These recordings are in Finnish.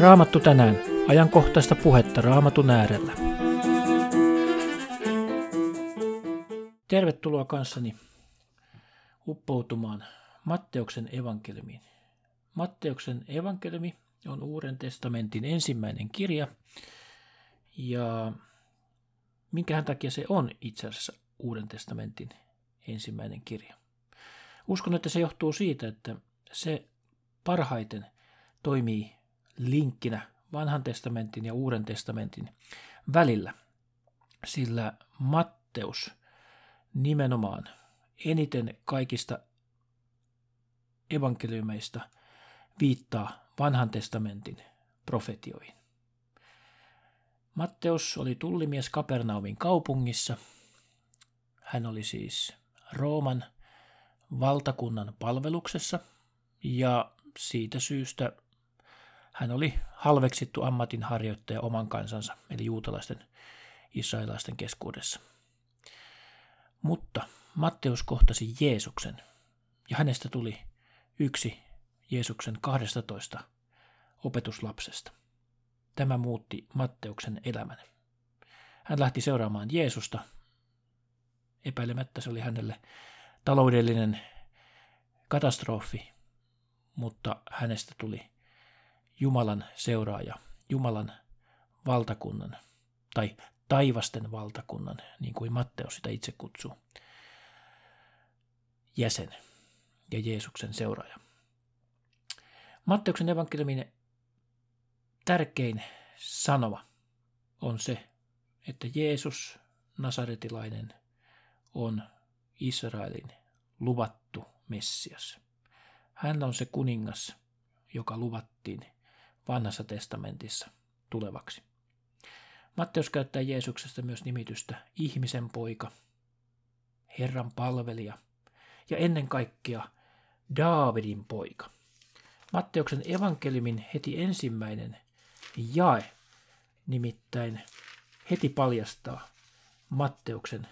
Raamattu tänään. Ajankohtaista puhetta Raamatun äärellä. Tervetuloa kanssani uppoutumaan Matteuksen evankeliumiin. Matteuksen evankeliumi on Uuden testamentin ensimmäinen kirja. Ja minkähän takia se on itse asiassa Uuden testamentin ensimmäinen kirja? Uskon, että se johtuu siitä, että se parhaiten toimii linkkinä vanhan testamentin ja uuden testamentin välillä, sillä Matteus nimenomaan eniten kaikista evankeliumeista viittaa vanhan testamentin profetioihin. Matteus oli tullimies Kapernaumin kaupungissa. Hän oli siis Rooman valtakunnan palveluksessa ja siitä syystä hän oli halveksittu ammatinharjoittaja oman kansansa, eli juutalaisten israelaisten keskuudessa. Mutta Matteus kohtasi Jeesuksen, ja hänestä tuli yksi Jeesuksen 12 opetuslapsesta. Tämä muutti Matteuksen elämän. Hän lähti seuraamaan Jeesusta. Epäilemättä se oli hänelle taloudellinen katastrofi, mutta hänestä tuli Jumalan seuraaja, Jumalan valtakunnan tai taivasten valtakunnan, niin kuin Matteus sitä itse kutsuu, jäsen ja Jeesuksen seuraaja. Matteuksen evankeliumin tärkein sanoma on se, että Jeesus Nasaretilainen on Israelin luvattu Messias. Hän on se kuningas, joka luvattiin vanhassa testamentissa tulevaksi. Matteus käyttää Jeesuksesta myös nimitystä ihmisen poika, Herran palvelija ja ennen kaikkea Daavidin poika. Matteuksen evankeliumin heti ensimmäinen jae nimittäin heti paljastaa Matteuksen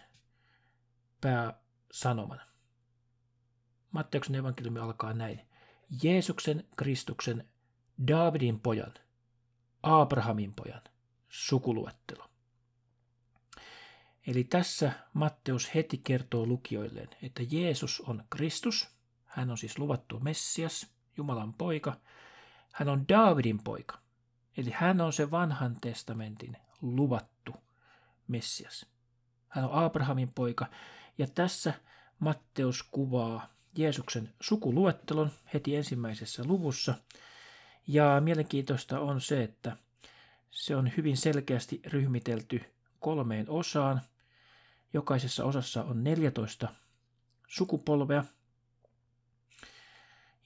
pääsanoman. Matteuksen evankeliumi alkaa näin. Jeesuksen Kristuksen Daavidin pojan, Abrahamin pojan sukuluettelo. Eli tässä Matteus heti kertoo lukijoilleen, että Jeesus on Kristus, hän on siis luvattu Messias, Jumalan poika, hän on Daavidin poika, eli hän on se vanhan testamentin luvattu Messias. Hän on Abrahamin poika, ja tässä Matteus kuvaa Jeesuksen sukuluettelon heti ensimmäisessä luvussa – ja mielenkiintoista on se, että se on hyvin selkeästi ryhmitelty kolmeen osaan. Jokaisessa osassa on 14 sukupolvea.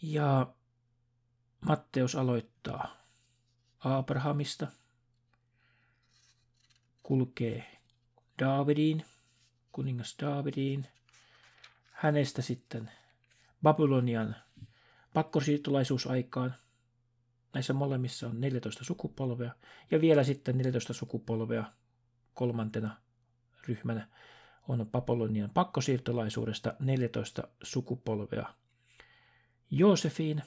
Ja Matteus aloittaa Abrahamista, kulkee Daavidiin, kuningas Daavidiin, hänestä sitten Babylonian pakkosiirtolaisuusaikaan, Näissä molemmissa on 14 sukupolvea ja vielä sitten 14 sukupolvea kolmantena ryhmänä on Babylonian pakkosiirtolaisuudesta 14 sukupolvea. Joosefiin,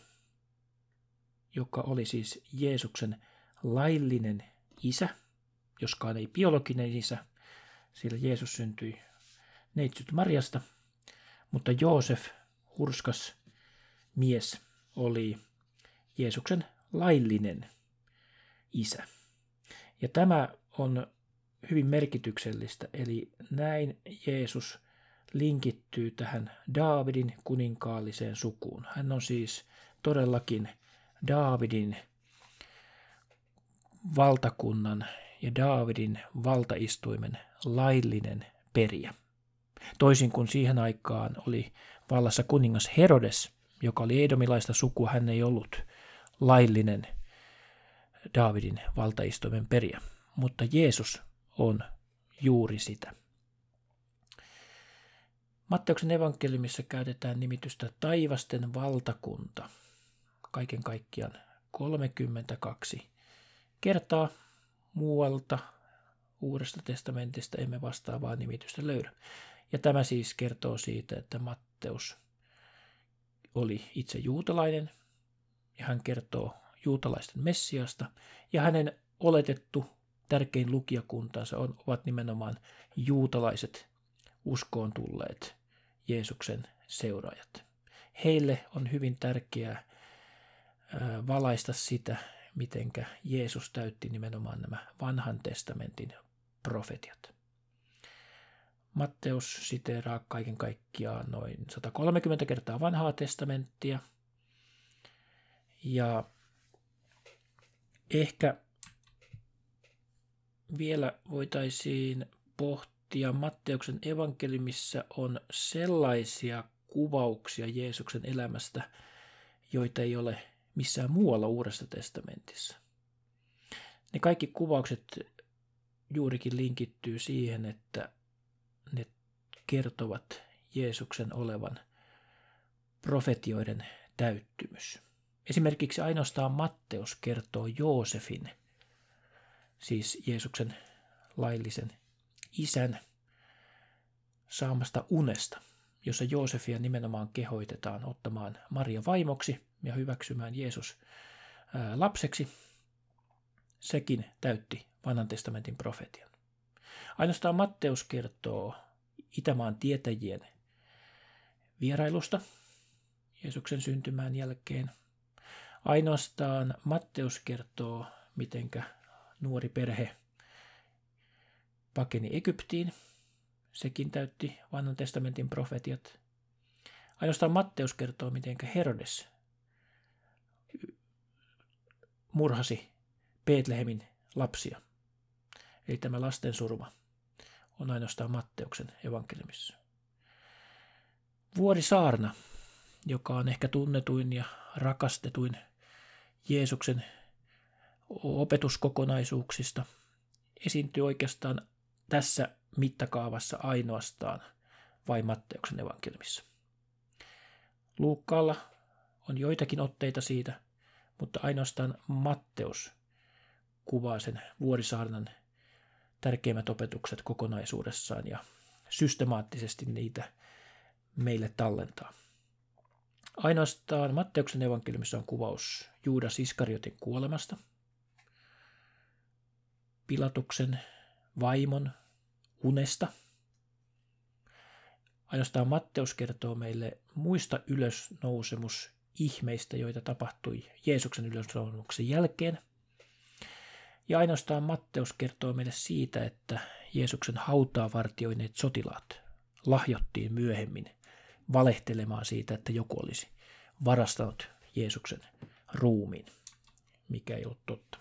joka oli siis Jeesuksen laillinen isä, joskaan ei biologinen isä, sillä Jeesus syntyi neitsyt Marjasta, mutta Joosef, hurskas mies, oli Jeesuksen laillinen isä. Ja tämä on hyvin merkityksellistä, eli näin Jeesus linkittyy tähän Daavidin kuninkaalliseen sukuun. Hän on siis todellakin Daavidin valtakunnan ja Daavidin valtaistuimen laillinen periä. Toisin kuin siihen aikaan oli vallassa kuningas Herodes, joka oli edomilaista sukua, hän ei ollut laillinen Daavidin valtaistuimen periä, mutta Jeesus on juuri sitä. Matteuksen evankeliumissa käytetään nimitystä taivasten valtakunta kaiken kaikkiaan 32 kertaa muualta Uudesta testamentista emme vastaavaa nimitystä löydä. Ja tämä siis kertoo siitä, että Matteus oli itse juutalainen ja hän kertoo juutalaisten Messiasta ja hänen oletettu tärkein lukijakuntansa on, ovat nimenomaan juutalaiset uskoon tulleet Jeesuksen seuraajat. Heille on hyvin tärkeää valaista sitä, mitenkä Jeesus täytti nimenomaan nämä vanhan testamentin profetiat. Matteus siteeraa kaiken kaikkiaan noin 130 kertaa vanhaa testamenttia. Ja ehkä vielä voitaisiin pohtia Matteuksen evankeliumissa on sellaisia kuvauksia Jeesuksen elämästä, joita ei ole missään muualla Uudessa testamentissa. Ne kaikki kuvaukset juurikin linkittyy siihen, että ne kertovat Jeesuksen olevan profetioiden täyttymys. Esimerkiksi ainoastaan Matteus kertoo Joosefin, siis Jeesuksen laillisen isän, saamasta unesta, jossa Joosefia nimenomaan kehoitetaan ottamaan Maria vaimoksi ja hyväksymään Jeesus lapseksi. Sekin täytti vanhan testamentin profetian. Ainoastaan Matteus kertoo Itämaan tietäjien vierailusta Jeesuksen syntymään jälkeen. Ainoastaan Matteus kertoo, mitenkä nuori perhe pakeni Egyptiin. Sekin täytti vanhan testamentin profetiat. Ainoastaan Matteus kertoo, miten Herodes murhasi Betlehemin lapsia. Eli tämä lasten surma on ainoastaan Matteuksen evankeliumissa. Vuori Saarna, joka on ehkä tunnetuin ja rakastetuin Jeesuksen opetuskokonaisuuksista, esiintyy oikeastaan tässä mittakaavassa ainoastaan vain Matteuksen evankeliumissa. Luukkaalla on joitakin otteita siitä, mutta ainoastaan Matteus kuvaa sen vuorisaarnan tärkeimmät opetukset kokonaisuudessaan ja systemaattisesti niitä meille tallentaa. Ainoastaan Matteuksen evankeliumissa on kuvaus Juudas Iskariotin kuolemasta, Pilatuksen vaimon unesta. Ainoastaan Matteus kertoo meille muista ylösnousemusihmeistä, joita tapahtui Jeesuksen ylösnousemuksen jälkeen – ja ainoastaan Matteus kertoo meille siitä, että Jeesuksen hautaa vartioineet sotilaat lahjottiin myöhemmin valehtelemaan siitä, että joku olisi varastanut Jeesuksen ruumiin, mikä ei ollut totta.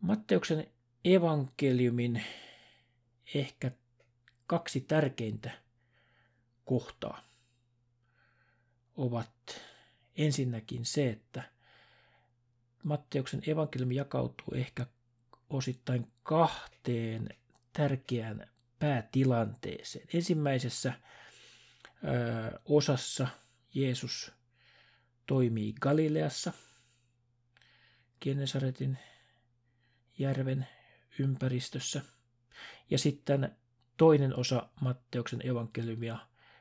Matteuksen evankeliumin ehkä kaksi tärkeintä kohtaa ovat ensinnäkin se, että Matteuksen evankeliumi jakautuu ehkä osittain kahteen tärkeään päätilanteeseen. Ensimmäisessä ö, osassa Jeesus toimii Galileassa, Genesaretin järven ympäristössä. Ja sitten toinen osa Matteuksen evankeliumia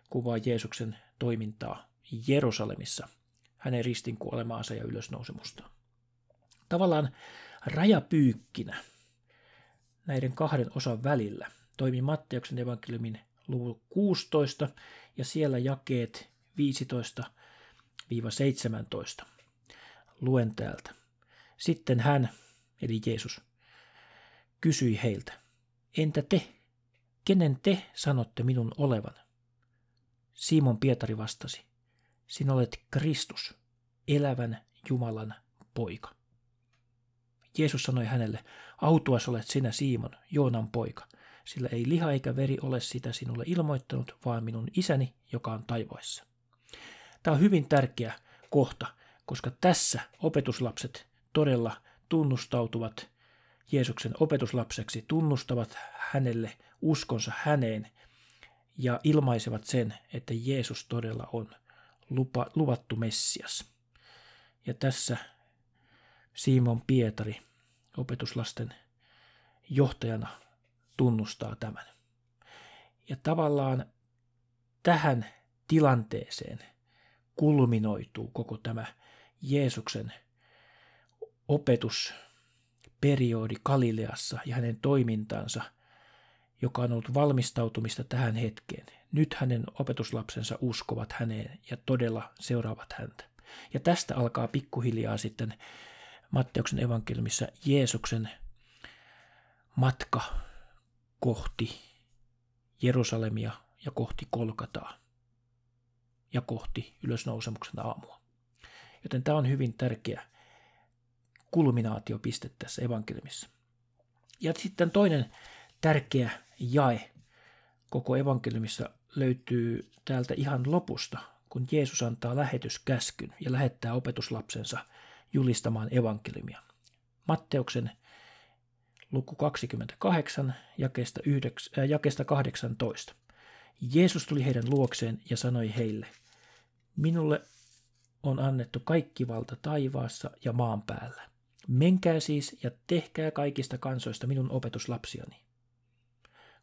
kuvaa Jeesuksen toimintaa Jerusalemissa, hänen ristin kuolemaansa ja ylösnousemustaan tavallaan rajapyykkinä näiden kahden osan välillä toimi Matteuksen evankeliumin luvun 16 ja siellä jakeet 15-17. Luen täältä. Sitten hän, eli Jeesus, kysyi heiltä, entä te, kenen te sanotte minun olevan? Simon Pietari vastasi, sinä olet Kristus, elävän Jumalan poika. Jeesus sanoi hänelle, autuas olet sinä Siimon, Joonan poika, sillä ei liha eikä veri ole sitä sinulle ilmoittanut, vaan minun isäni, joka on taivoissa. Tämä on hyvin tärkeä kohta, koska tässä opetuslapset todella tunnustautuvat Jeesuksen opetuslapseksi, tunnustavat hänelle uskonsa häneen ja ilmaisevat sen, että Jeesus todella on lupa, luvattu Messias. Ja tässä Simon Pietari opetuslasten johtajana tunnustaa tämän. Ja tavallaan tähän tilanteeseen kulminoituu koko tämä Jeesuksen opetusperiodi Galileassa ja hänen toimintansa, joka on ollut valmistautumista tähän hetkeen. Nyt hänen opetuslapsensa uskovat häneen ja todella seuraavat häntä. Ja tästä alkaa pikkuhiljaa sitten Matteuksen evankeliumissa Jeesuksen matka kohti Jerusalemia ja kohti Kolkataa ja kohti ylösnousemuksen aamua. Joten tämä on hyvin tärkeä kulminaatiopiste tässä evankeliumissa. Ja sitten toinen tärkeä jae koko evankeliumissa löytyy täältä ihan lopusta, kun Jeesus antaa lähetyskäskyn ja lähettää opetuslapsensa julistamaan evankeliumia. Matteuksen luku 28, jakeesta, 9, äh, jakeesta 18. Jeesus tuli heidän luokseen ja sanoi heille, Minulle on annettu kaikki valta taivaassa ja maan päällä. Menkää siis ja tehkää kaikista kansoista minun opetuslapsiani.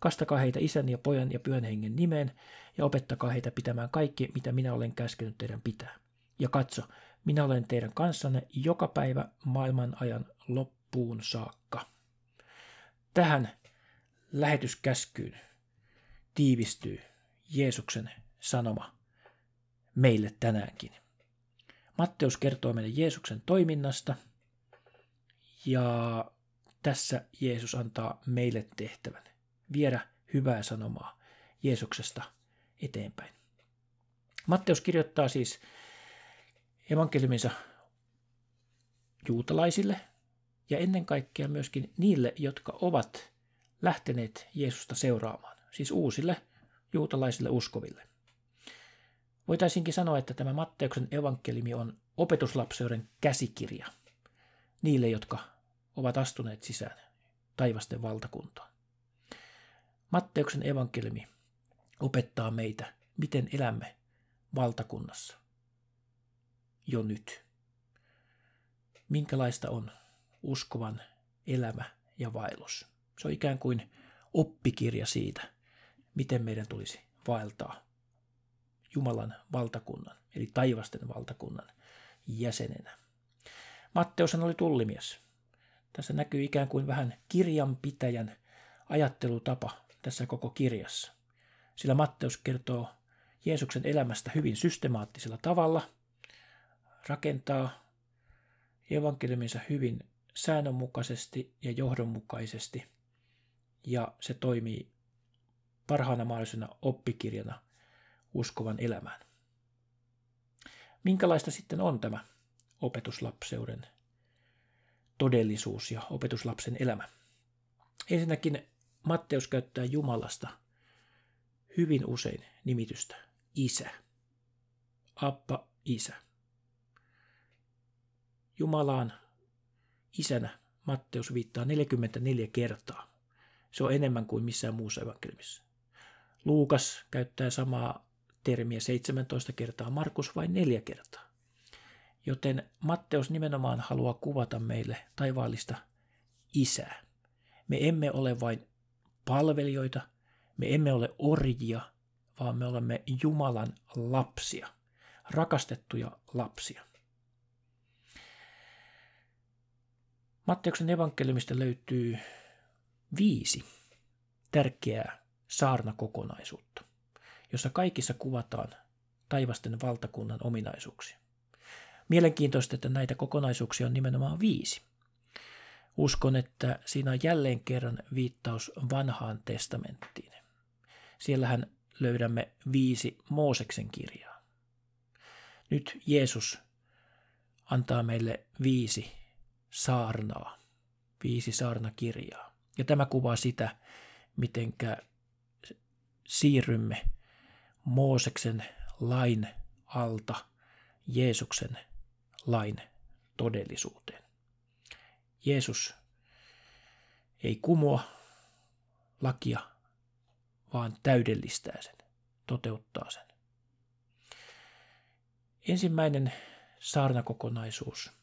Kastakaa heitä isän ja pojan ja pyhän hengen nimeen ja opettakaa heitä pitämään kaikki, mitä minä olen käskenyt teidän pitää. Ja katso, minä olen teidän kanssanne joka päivä maailman ajan loppuun saakka. Tähän lähetyskäskyyn tiivistyy Jeesuksen sanoma meille tänäänkin. Matteus kertoo meille Jeesuksen toiminnasta ja tässä Jeesus antaa meille tehtävän viedä hyvää sanomaa Jeesuksesta eteenpäin. Matteus kirjoittaa siis evankeliuminsa juutalaisille ja ennen kaikkea myöskin niille, jotka ovat lähteneet Jeesusta seuraamaan, siis uusille juutalaisille uskoville. Voitaisinkin sanoa, että tämä Matteuksen evankeliumi on opetuslapseuden käsikirja niille, jotka ovat astuneet sisään taivasten valtakuntaan. Matteuksen evankeliumi opettaa meitä, miten elämme valtakunnassa jo nyt. Minkälaista on uskovan elämä ja vaellus. Se on ikään kuin oppikirja siitä, miten meidän tulisi vaeltaa Jumalan valtakunnan, eli taivasten valtakunnan jäsenenä. Matteus oli tullimies. Tässä näkyy ikään kuin vähän kirjanpitäjän ajattelutapa tässä koko kirjassa. Sillä Matteus kertoo Jeesuksen elämästä hyvin systemaattisella tavalla, rakentaa evankeliuminsa hyvin säännönmukaisesti ja johdonmukaisesti, ja se toimii parhaana mahdollisena oppikirjana uskovan elämään. Minkälaista sitten on tämä opetuslapseuden todellisuus ja opetuslapsen elämä? Ensinnäkin Matteus käyttää Jumalasta hyvin usein nimitystä isä. Appa, isä. Jumalaan isänä Matteus viittaa 44 kertaa. Se on enemmän kuin missään muussa evankeliumissa. Luukas käyttää samaa termiä 17 kertaa, Markus vain neljä kertaa. Joten Matteus nimenomaan haluaa kuvata meille taivaallista isää. Me emme ole vain palvelijoita, me emme ole orjia, vaan me olemme Jumalan lapsia, rakastettuja lapsia. Matteuksen evankeliumista löytyy viisi tärkeää saarnakokonaisuutta, jossa kaikissa kuvataan taivasten valtakunnan ominaisuuksia. Mielenkiintoista, että näitä kokonaisuuksia on nimenomaan viisi. Uskon, että siinä on jälleen kerran viittaus vanhaan testamenttiin. Siellähän löydämme viisi Mooseksen kirjaa. Nyt Jeesus antaa meille viisi saarnaa, viisi saarnakirjaa. Ja tämä kuvaa sitä, mitenkä siirrymme Mooseksen lain alta Jeesuksen lain todellisuuteen. Jeesus ei kumoa lakia, vaan täydellistää sen, toteuttaa sen. Ensimmäinen saarnakokonaisuus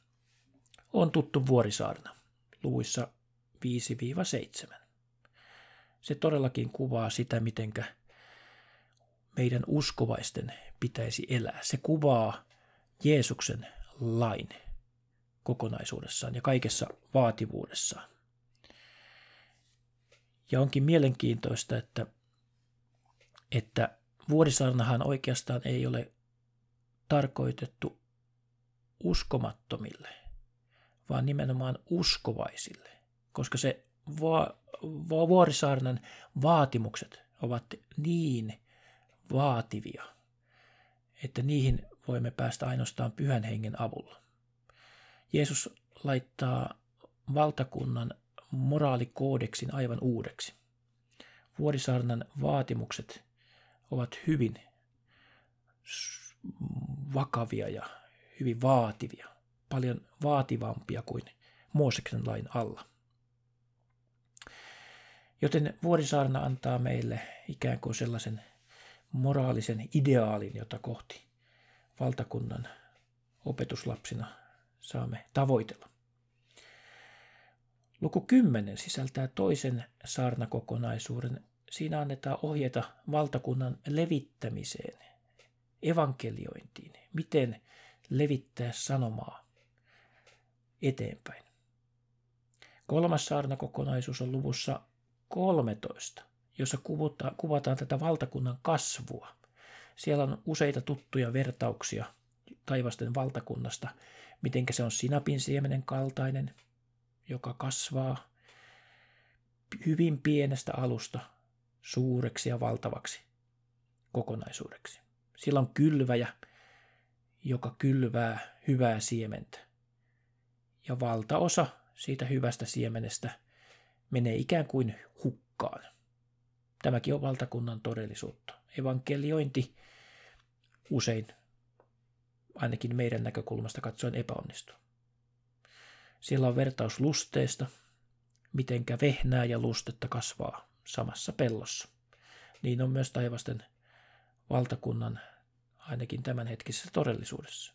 on tuttu vuorisaarna, luvuissa 5-7. Se todellakin kuvaa sitä, mitenkä meidän uskovaisten pitäisi elää. Se kuvaa Jeesuksen lain kokonaisuudessaan ja kaikessa vaativuudessaan. Ja onkin mielenkiintoista, että, että vuorisaarnahan oikeastaan ei ole tarkoitettu uskomattomille, vaan nimenomaan uskovaisille, koska se va- va- vuorisaarnan vaatimukset ovat niin vaativia, että niihin voimme päästä ainoastaan pyhän hengen avulla. Jeesus laittaa valtakunnan moraalikoodeksin aivan uudeksi. Vuorisaarnan vaatimukset ovat hyvin vakavia ja hyvin vaativia, paljon vaativampia kuin Mooseksen lain alla. Joten Vuorisaarna antaa meille ikään kuin sellaisen moraalisen ideaalin, jota kohti valtakunnan opetuslapsina saamme tavoitella. Luku 10 sisältää toisen saarnakokonaisuuden. Siinä annetaan ohjeita valtakunnan levittämiseen, evankeliointiin, miten levittää sanomaa eteenpäin. Kolmas saarnakokonaisuus on luvussa 13, jossa kuvataan, kuvataan tätä valtakunnan kasvua. Siellä on useita tuttuja vertauksia taivasten valtakunnasta, miten se on sinapin siemenen kaltainen, joka kasvaa hyvin pienestä alusta suureksi ja valtavaksi kokonaisuudeksi. Sillä on kylväjä, joka kylvää hyvää siementä. Ja valtaosa siitä hyvästä siemenestä menee ikään kuin hukkaan. Tämäkin on valtakunnan todellisuutta. Evankeliointi usein, ainakin meidän näkökulmasta katsoen, epäonnistuu. Siellä on vertaus lusteesta, mitenkä vehnää ja lustetta kasvaa samassa pellossa. Niin on myös taivasten valtakunnan, ainakin tämänhetkisessä todellisuudessa.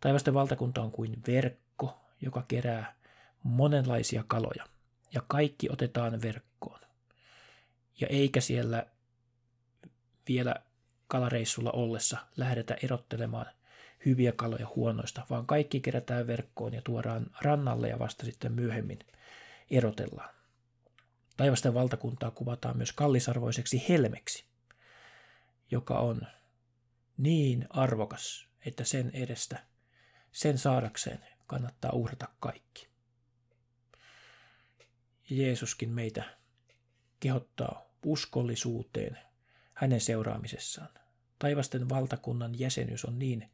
Taivasten valtakunta on kuin verkko, joka kerää monenlaisia kaloja, ja kaikki otetaan verkkoon. Ja eikä siellä vielä kalareissulla ollessa lähdetä erottelemaan hyviä kaloja huonoista, vaan kaikki kerätään verkkoon ja tuodaan rannalle ja vasta sitten myöhemmin erotellaan. Taivasten valtakuntaa kuvataan myös kallisarvoiseksi helmeksi, joka on niin arvokas, että sen edestä, sen saadakseen kannattaa uhrata kaikki. Jeesuskin meitä kehottaa uskollisuuteen hänen seuraamisessaan. Taivasten valtakunnan jäsenyys on niin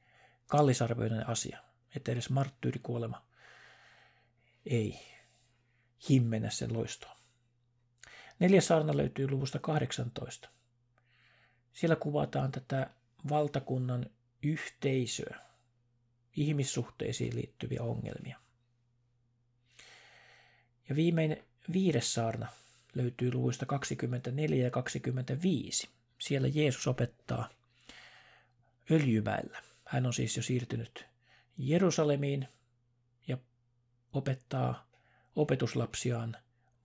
kallisarvoinen asia, että edes marttyyrikuolema ei himmennä sen loistoa. Neljäs saarna löytyy luvusta 18. Siellä kuvataan tätä valtakunnan yhteisöä, ihmissuhteisiin liittyviä ongelmia. Ja viimeinen viides saarna löytyy luvuista 24 ja 25. Siellä Jeesus opettaa Öljymäellä. Hän on siis jo siirtynyt Jerusalemiin ja opettaa opetuslapsiaan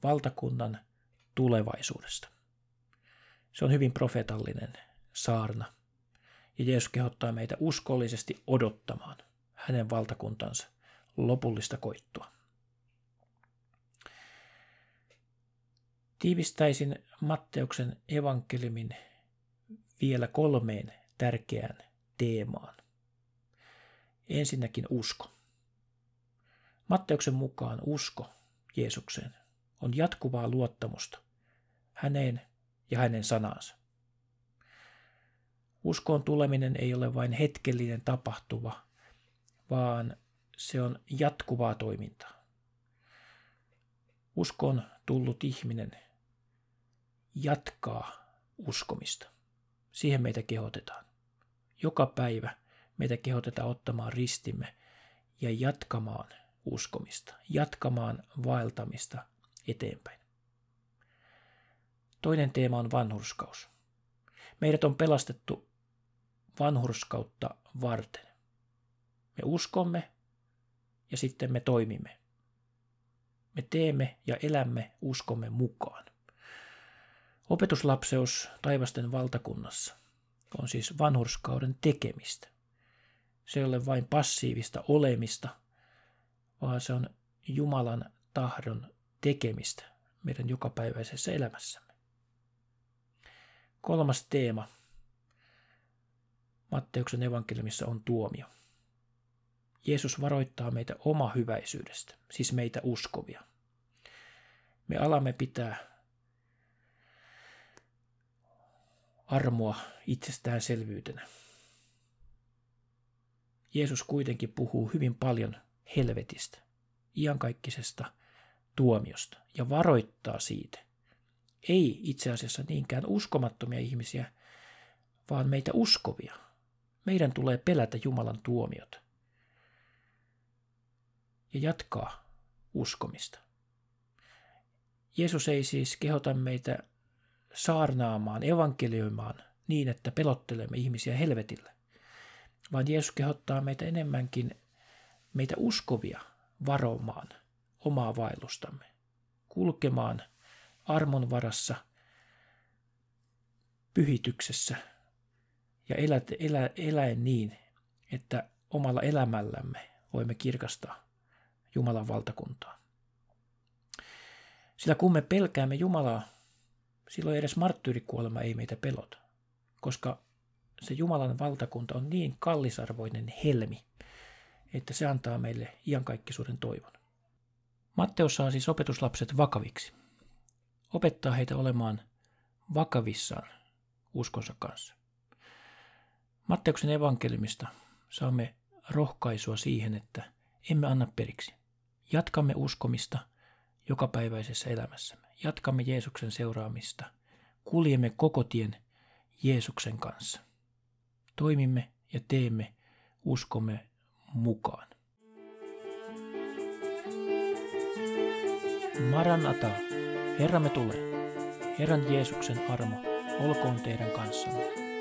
valtakunnan tulevaisuudesta. Se on hyvin profetallinen saarna. Ja Jeesus kehottaa meitä uskollisesti odottamaan hänen valtakuntansa lopullista koittua. Tiivistäisin Matteuksen evankeliumin vielä kolmeen tärkeään teemaan. Ensinnäkin usko. Matteuksen mukaan usko Jeesukseen on jatkuvaa luottamusta häneen ja hänen sanansa. Uskoon tuleminen ei ole vain hetkellinen tapahtuma, vaan se on jatkuvaa toimintaa. Uskon tullut ihminen jatkaa uskomista. Siihen meitä kehotetaan. Joka päivä meitä kehotetaan ottamaan ristimme ja jatkamaan uskomista, jatkamaan vaeltamista eteenpäin. Toinen teema on vanhurskaus. Meidät on pelastettu vanhurskautta varten. Me uskomme ja sitten me toimimme. Me teemme ja elämme uskomme mukaan. Opetuslapseus taivasten valtakunnassa on siis vanhurskauden tekemistä. Se ei ole vain passiivista olemista, vaan se on Jumalan tahdon tekemistä meidän jokapäiväisessä elämässämme. Kolmas teema Matteuksen evankeliumissa on tuomio. Jeesus varoittaa meitä oma hyväisyydestä, siis meitä uskovia. Me alamme pitää armoa itsestäänselvyytenä. Jeesus kuitenkin puhuu hyvin paljon helvetistä, iankaikkisesta tuomiosta ja varoittaa siitä. Ei itse asiassa niinkään uskomattomia ihmisiä, vaan meitä uskovia. Meidän tulee pelätä Jumalan tuomiota ja jatkaa uskomista. Jeesus ei siis kehota meitä saarnaamaan, evankelioimaan niin, että pelottelemme ihmisiä helvetillä, vaan Jeesus kehottaa meitä enemmänkin meitä uskovia varomaan omaa vaellustamme, kulkemaan armon varassa, pyhityksessä ja elä, elä, eläen niin, että omalla elämällämme voimme kirkastaa Jumalan valtakuntaa. Sillä kun me pelkäämme Jumalaa, silloin edes marttyyrikuolema ei meitä pelota, koska se Jumalan valtakunta on niin kallisarvoinen helmi, että se antaa meille iankaikkisuuden toivon. Matteus saa siis opetuslapset vakaviksi. Opettaa heitä olemaan vakavissaan uskonsa kanssa. Matteuksen evankeliumista saamme rohkaisua siihen, että emme anna periksi. Jatkamme uskomista jokapäiväisessä elämässämme. Jatkamme Jeesuksen seuraamista. Kuljemme koko tien Jeesuksen kanssa. Toimimme ja teemme uskomme mukaan. Maranata, Herramme tulee. Herran Jeesuksen armo olkoon teidän kanssanne.